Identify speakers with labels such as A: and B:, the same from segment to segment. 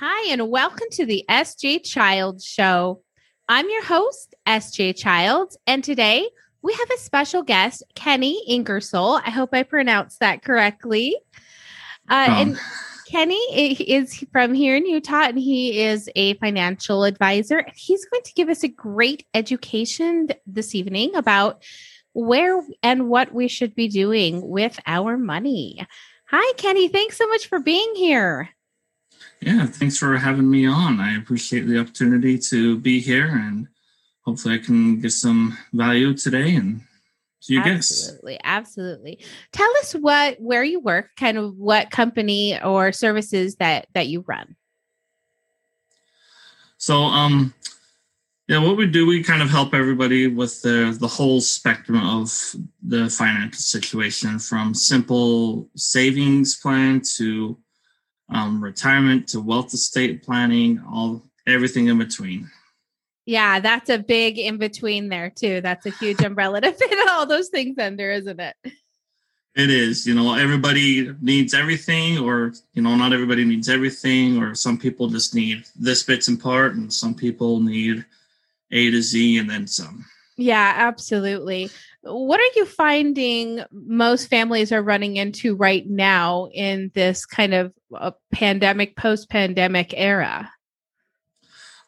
A: Hi, and welcome to the SJ Childs Show. I'm your host, SJ Childs, and today we have a special guest, Kenny Ingersoll. I hope I pronounced that correctly. Uh, And Kenny is from here in Utah, and he is a financial advisor. He's going to give us a great education this evening about where and what we should be doing with our money. Hi, Kenny. Thanks so much for being here.
B: Yeah, thanks for having me on. I appreciate the opportunity to be here and hopefully I can give some value today and to guests.
A: absolutely absolutely tell us what where you work kind of what company or services that that you run
B: So um yeah, what we do, we kind of help everybody with the the whole spectrum of the financial situation from simple savings plan to um, retirement to wealth estate planning, all everything in between.
A: yeah that's a big in between there too that's a huge umbrella to fit all those things under isn't it
B: It is, you know, everybody needs everything, or you know, not everybody needs everything, or some people just need this bits and part, and some people need A to Z and then some.
A: yeah absolutely what are you finding most families are running into right now in this kind of uh, pandemic post pandemic era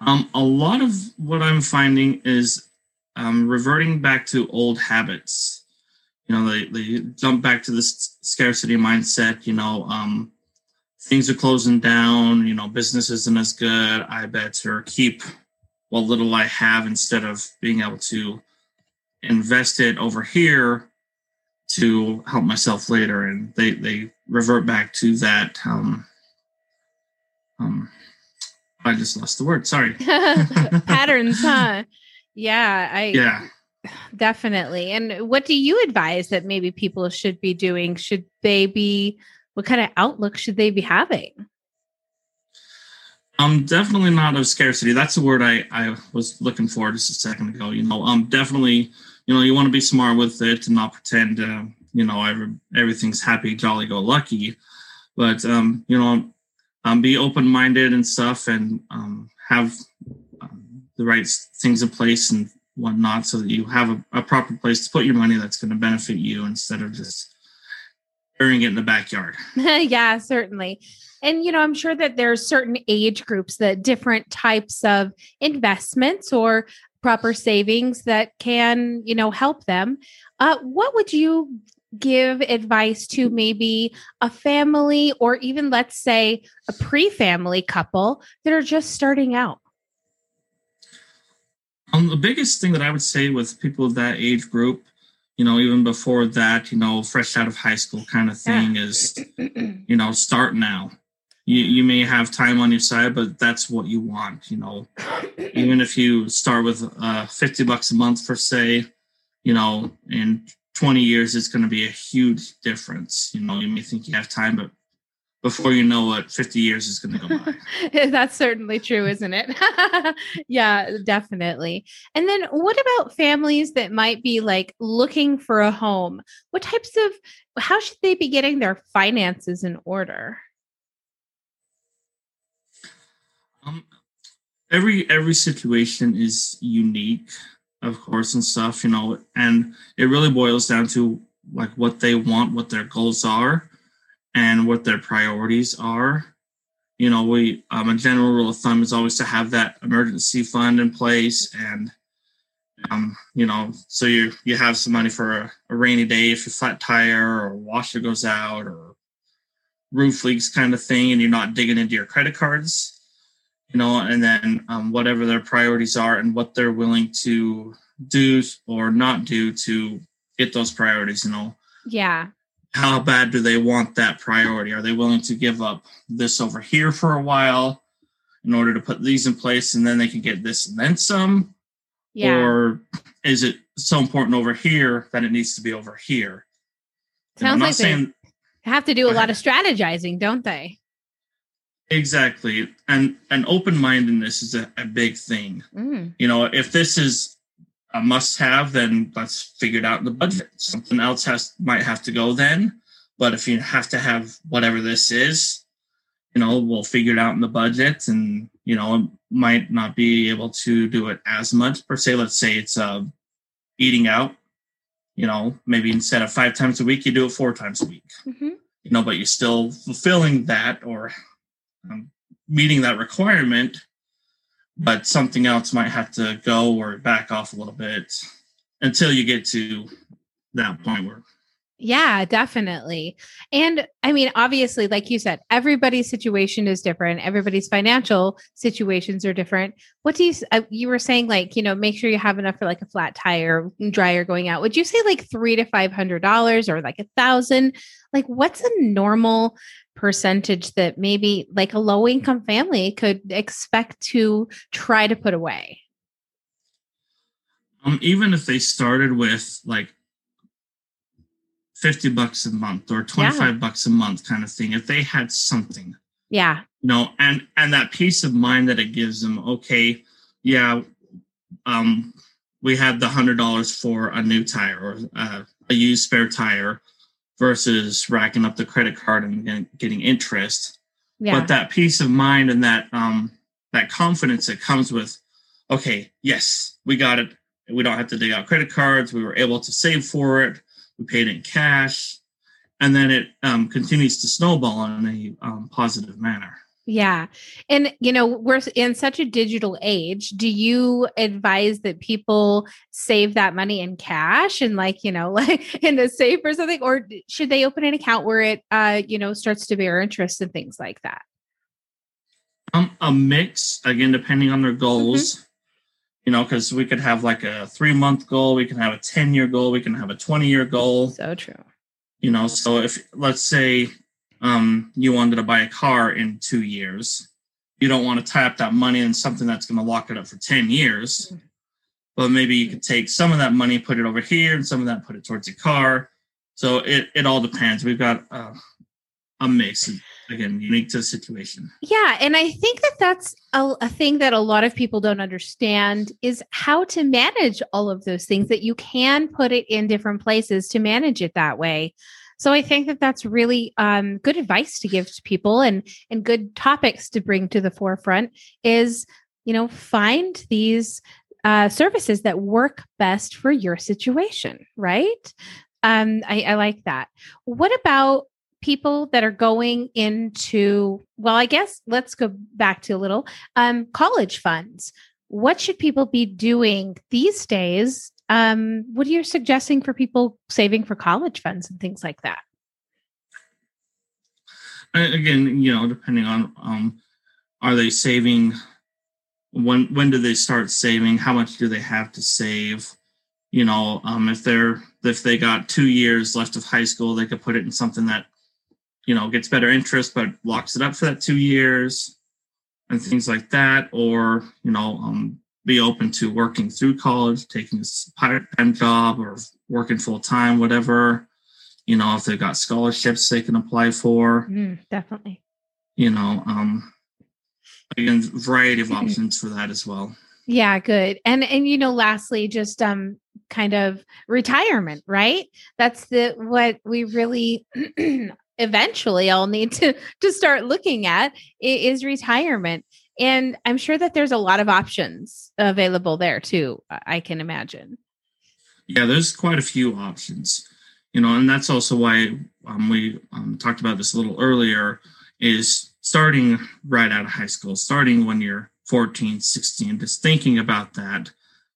B: Um, a lot of what I'm finding is um, reverting back to old habits. You know, they, they jump back to this scarcity mindset. You know, um, things are closing down. You know, business isn't as good. I better keep what little I have instead of being able to invest it over here to help myself later. And they they revert back to that. Um, um, I just lost the word. Sorry.
A: patterns huh yeah i
B: Yeah.
A: Definitely. And what do you advise that maybe people should be doing? Should they be, what kind of outlook should they be having?
B: Um, definitely not of scarcity. That's the word I, I was looking for just a second ago. You know, um, definitely, you know, you want to be smart with it and not pretend, uh, you know, every, everything's happy, jolly, go lucky. But, um, you know, um, be open minded and stuff and um, have um, the right things in place and whatnot so that you have a, a proper place to put your money that's going to benefit you instead of just burying it in the backyard.
A: yeah, certainly. And, you know, I'm sure that there's certain age groups that different types of investments or proper savings that can, you know, help them. Uh, what would you give advice to maybe a family or even, let's say, a pre family couple that are just starting out?
B: Um, the biggest thing that I would say with people of that age group, you know, even before that, you know, fresh out of high school kind of thing is, you know, start now. You you may have time on your side, but that's what you want, you know. Even if you start with uh, fifty bucks a month per say, you know, in twenty years, it's going to be a huge difference. You know, you may think you have time, but before you know it, fifty years is going to go by.
A: That's certainly true, isn't it? yeah, definitely. And then what about families that might be like looking for a home? What types of how should they be getting their finances in order?
B: Um, every every situation is unique, of course, and stuff, you know, and it really boils down to like what they want, what their goals are, and what their priorities are. You know, we um, a general rule of thumb is always to have that emergency fund in place, and um, you know, so you you have some money for a, a rainy day if your flat tire or washer goes out or roof leaks kind of thing, and you're not digging into your credit cards you know, and then um, whatever their priorities are and what they're willing to do or not do to get those priorities. You know,
A: Yeah.
B: how bad do they want that priority? Are they willing to give up this over here for a while in order to put these in place and then they can get this and then some?
A: Yeah.
B: Or is it so important over here that it needs to be over here?
A: Sounds like they have to do a lot of strategizing, don't they?
B: Exactly, and and open mindedness is a, a big thing.
A: Mm.
B: you know, if this is a must have, then let's figure it out in the budget. Something else has might have to go then. But if you have to have whatever this is, you know, we'll figure it out in the budget and, you know, might not be able to do it as much per se. Let's say it's uh, eating out, you know, maybe instead of five times a week, you do it four times a week, mm-hmm. you know, but you're still fulfilling that or um, meeting that requirement, but something else might have to go or back off a little bit until you get to that point where
A: yeah, definitely. And I mean, obviously, like you said, everybody's situation is different. Everybody's financial situations are different. What do you, uh, you were saying, like, you know, make sure you have enough for like a flat tire dryer going out. Would you say like three to $500 or like a thousand? Like, what's a normal percentage that maybe like a low income family could expect to try to put away?
B: Um, even if they started with like 50 bucks a month or 25 yeah. bucks a month kind of thing if they had something
A: yeah
B: you know and and that peace of mind that it gives them okay yeah um we had the hundred dollars for a new tire or uh, a used spare tire versus racking up the credit card and getting interest. Yeah. but that peace of mind and that um that confidence that comes with okay yes we got it. We don't have to dig out credit cards. We were able to save for it. We paid in cash, and then it um, continues to snowball in a um, positive manner.
A: Yeah. And, you know, we're in such a digital age. Do you advise that people save that money in cash and, like, you know, like in a safe or something? Or should they open an account where it, uh, you know, starts to bear interest and things like that?
B: Um, a mix, again, depending on their goals. Mm-hmm you know, because we could have like a three month goal, we can have a 10 year goal, we can have a 20 year goal.
A: So true.
B: You know, so if let's say um, you wanted to buy a car in two years, you don't want to tie up that money in something that's going to lock it up for 10 years. Mm-hmm. But maybe you could take some of that money, put it over here, and some of that put it towards a car. So it, it all depends. We've got uh, a mix again unique to the situation
A: yeah and i think that that's a, a, thing that a lot of people don't understand is how to manage all of those things that you can put it in different places to manage it that way so i think that that's really um, good advice to give to people and and good topics to bring to the forefront is you know find these uh, services that work best for your situation right um, I, I like that. What about people that are going into well i guess let's go back to a little um, college funds what should people be doing these days um, what are you suggesting for people saving for college funds and things like that?
B: Again you know depending on um, are they saving when when do they start saving? How much do they have to save? You know um, if they're if they got two years left of high school they could put it in something that you know gets better interest but locks it up for that two years and things like that or you know um, be open to working through college taking a part-time job or working full-time whatever you know if they've got scholarships they can apply for.
A: Mm, definitely.
B: You know um again variety of options for that as well.
A: Yeah good. And and you know lastly just um kind of retirement right? That's the what we really eventually I'll need to to start looking at is retirement. And I'm sure that there's a lot of options available there too, I can imagine.
B: Yeah, there's quite a few options. You know, and that's also why um, we um, talked about this a little earlier is starting right out of high school, starting when you're 14, 16, just thinking about that.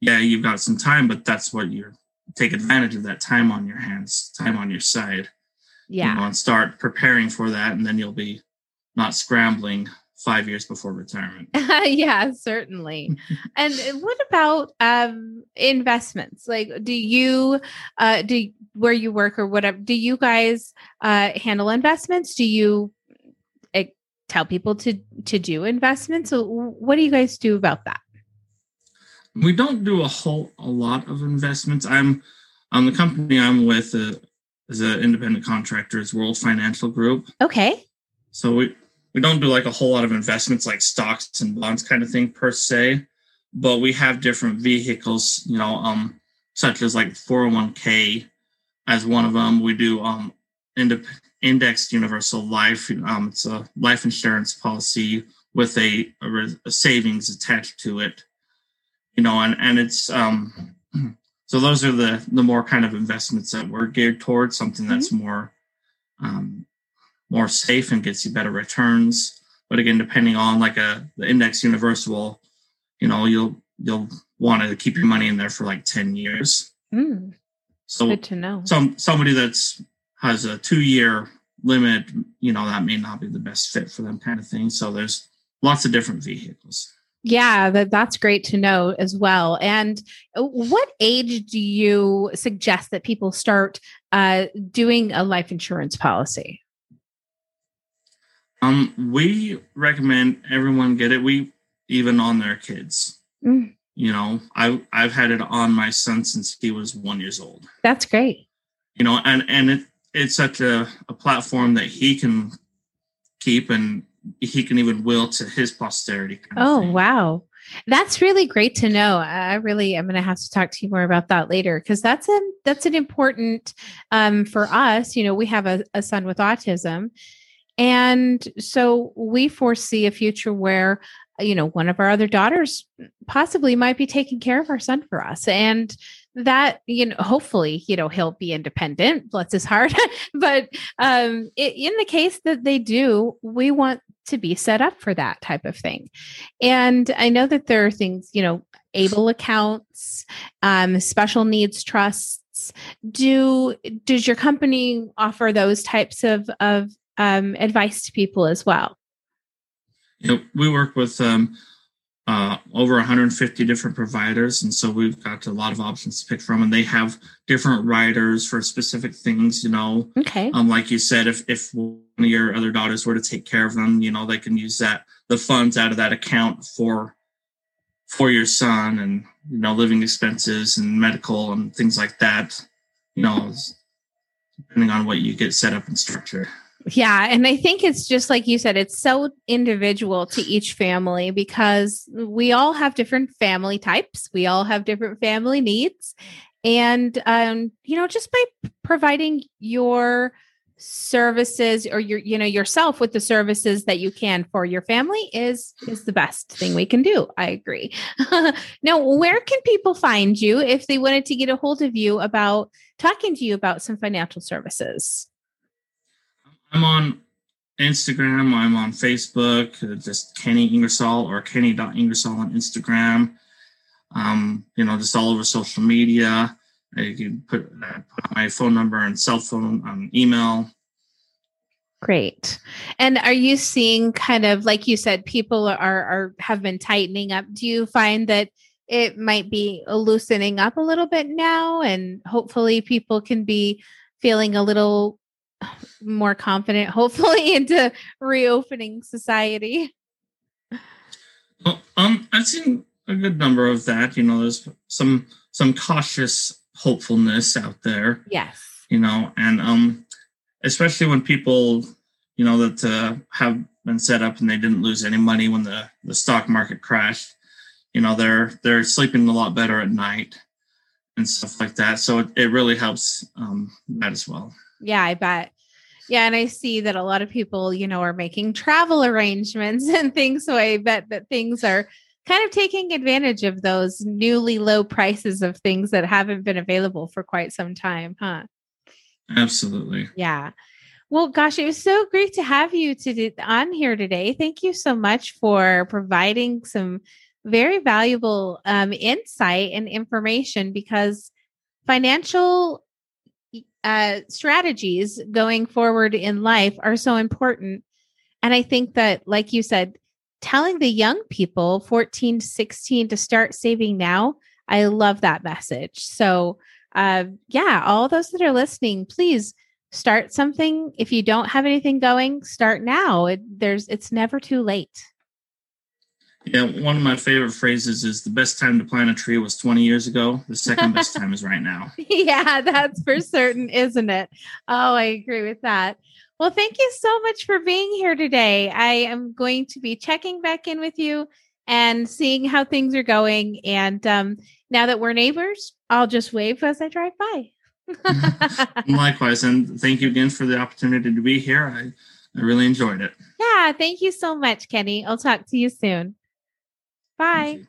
B: Yeah, you've got some time, but that's what you're take advantage of that time on your hands, time on your side
A: yeah
B: you know, and start preparing for that and then you'll be not scrambling five years before retirement.
A: Yeah certainly. And what about um investments? Like do you uh do where you work or whatever do you guys uh handle investments? Do you uh, tell people to to do investments? So what do you guys do about that?
B: We don't do a whole a lot of investments. I'm on the company i'm with uh, as an independent contractor. Is World Financial Group.
A: Okay.
B: So we we don't do like a whole lot of investments like stocks and bonds kind of thing per se, but we have different vehicles, you know, um, such as like 401k as one of them. We do um indep- indexed universal life. Um, it's a life insurance policy with a, a, a, savings attached to it. You know, and and it's um, so those are the the more kind of investments that we're geared towards something that's mm-hmm. more um, more safe and gets you better returns. But again, depending on like a the index universal, you know, you'll you'll want to keep your money in there for like 10 years.
A: Mm, so good to know.
B: Some somebody that's has a two year limit, you know, that may not be the best fit for them kind of thing. So there's lots of different vehicles.
A: Yeah, that, that's great to know as well. And uh, what age do you suggest that people start uh, doing a life insurance policy?
B: Um, we recommend everyone get it. We even on their kids. Mm. You know, I I've had it on my son since he was one years old.
A: That's great.
B: You know, and and it it's such a, a platform that he can keep and he can even will to his posterity.
A: oh wow. That's really great to know. I really am going to have to talk to you more about that later because that's a that's an important um, for us. You know, we have a, a son with autism, and so we foresee a future where you know one of our other daughters possibly might be taking care of our son for us. And that you know hopefully you know he'll be independent bless his heart. But um it, in the case that they do we want to be set up for that type of thing. And i know that there are things you know able accounts um special needs trusts. Do does your company offer those types of of um, advice to people as well
B: you know, we work with um, uh, over 150 different providers, and so we've got a lot of options to pick from, and they have different riders for specific things. You know,
A: okay.
B: Um, like you said, if if one of your other daughters were to take care of them, you know, they can use that the funds out of that account for for your son, and you know, living expenses and medical and things like that. You know, depending on what you get set up and structured.
A: Yeah. And I think it's just like you said, it's so individual to each family because we all have different family types, we all have different family needs. And, um, you know, just by providing your services or your you know yourself with the services that you can for your family is is the best thing we can do i agree now where can people find you if they wanted to get a hold of you about talking to you about some financial services
B: I'm on Instagram. I'm on Facebook. Uh, just Kenny Ingersoll or Kenny.Ingersoll on Instagram. Um, you know, just all over social media. You can put, uh, put my phone number and cell phone on email.
A: Great. And are you seeing kind of like you said, people are are have been tightening up? Do you find that it might be loosening up a little bit now, and hopefully people can be feeling a little more confident, hopefully, into reopening society?
B: Well, um, I've seen a good number of that. You know, there's some some cautious hopefulness out there.
A: Yes.
B: You know, and um, especially when people, you know, that uh, have been set up and they didn't lose any money when the the stock market crashed. You know, they're they're sleeping a lot better at night and stuff like that. So it, it really helps um, that as well.
A: Yeah, I bet. Yeah, and I see that a lot of people, you know, are making travel arrangements and things. So I bet that things are kind of taking advantage of those newly low prices of things that haven't been available for quite some time, huh?
B: Absolutely.
A: Yeah. Well, gosh, it was so great to have you to on here today. Thank you so much for providing some very valuable um, insight and information because financial uh, strategies going forward in life are so important. And I think that, like you said, telling the young people 14 to 16 to start saving now, I love that message. So, uh, yeah, all those that are listening, please start something. If you don't have anything going, start now. It, there's, it's never too late.
B: Yeah, one of my favorite phrases is the best time to plant a tree was 20 years ago. The second best time is right now.
A: Yeah, that's for certain, isn't it? Oh, I agree with that. Well, thank you so much for being here today. I am going to be checking back in with you and seeing how things are going. And um, now that we're neighbors, I'll just wave as I drive by.
B: Likewise, and thank you again for the opportunity to be here. I, I really enjoyed it.
A: Yeah, thank you so much, Kenny. I'll talk to you soon. Bye.